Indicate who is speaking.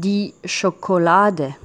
Speaker 1: die Schokolade.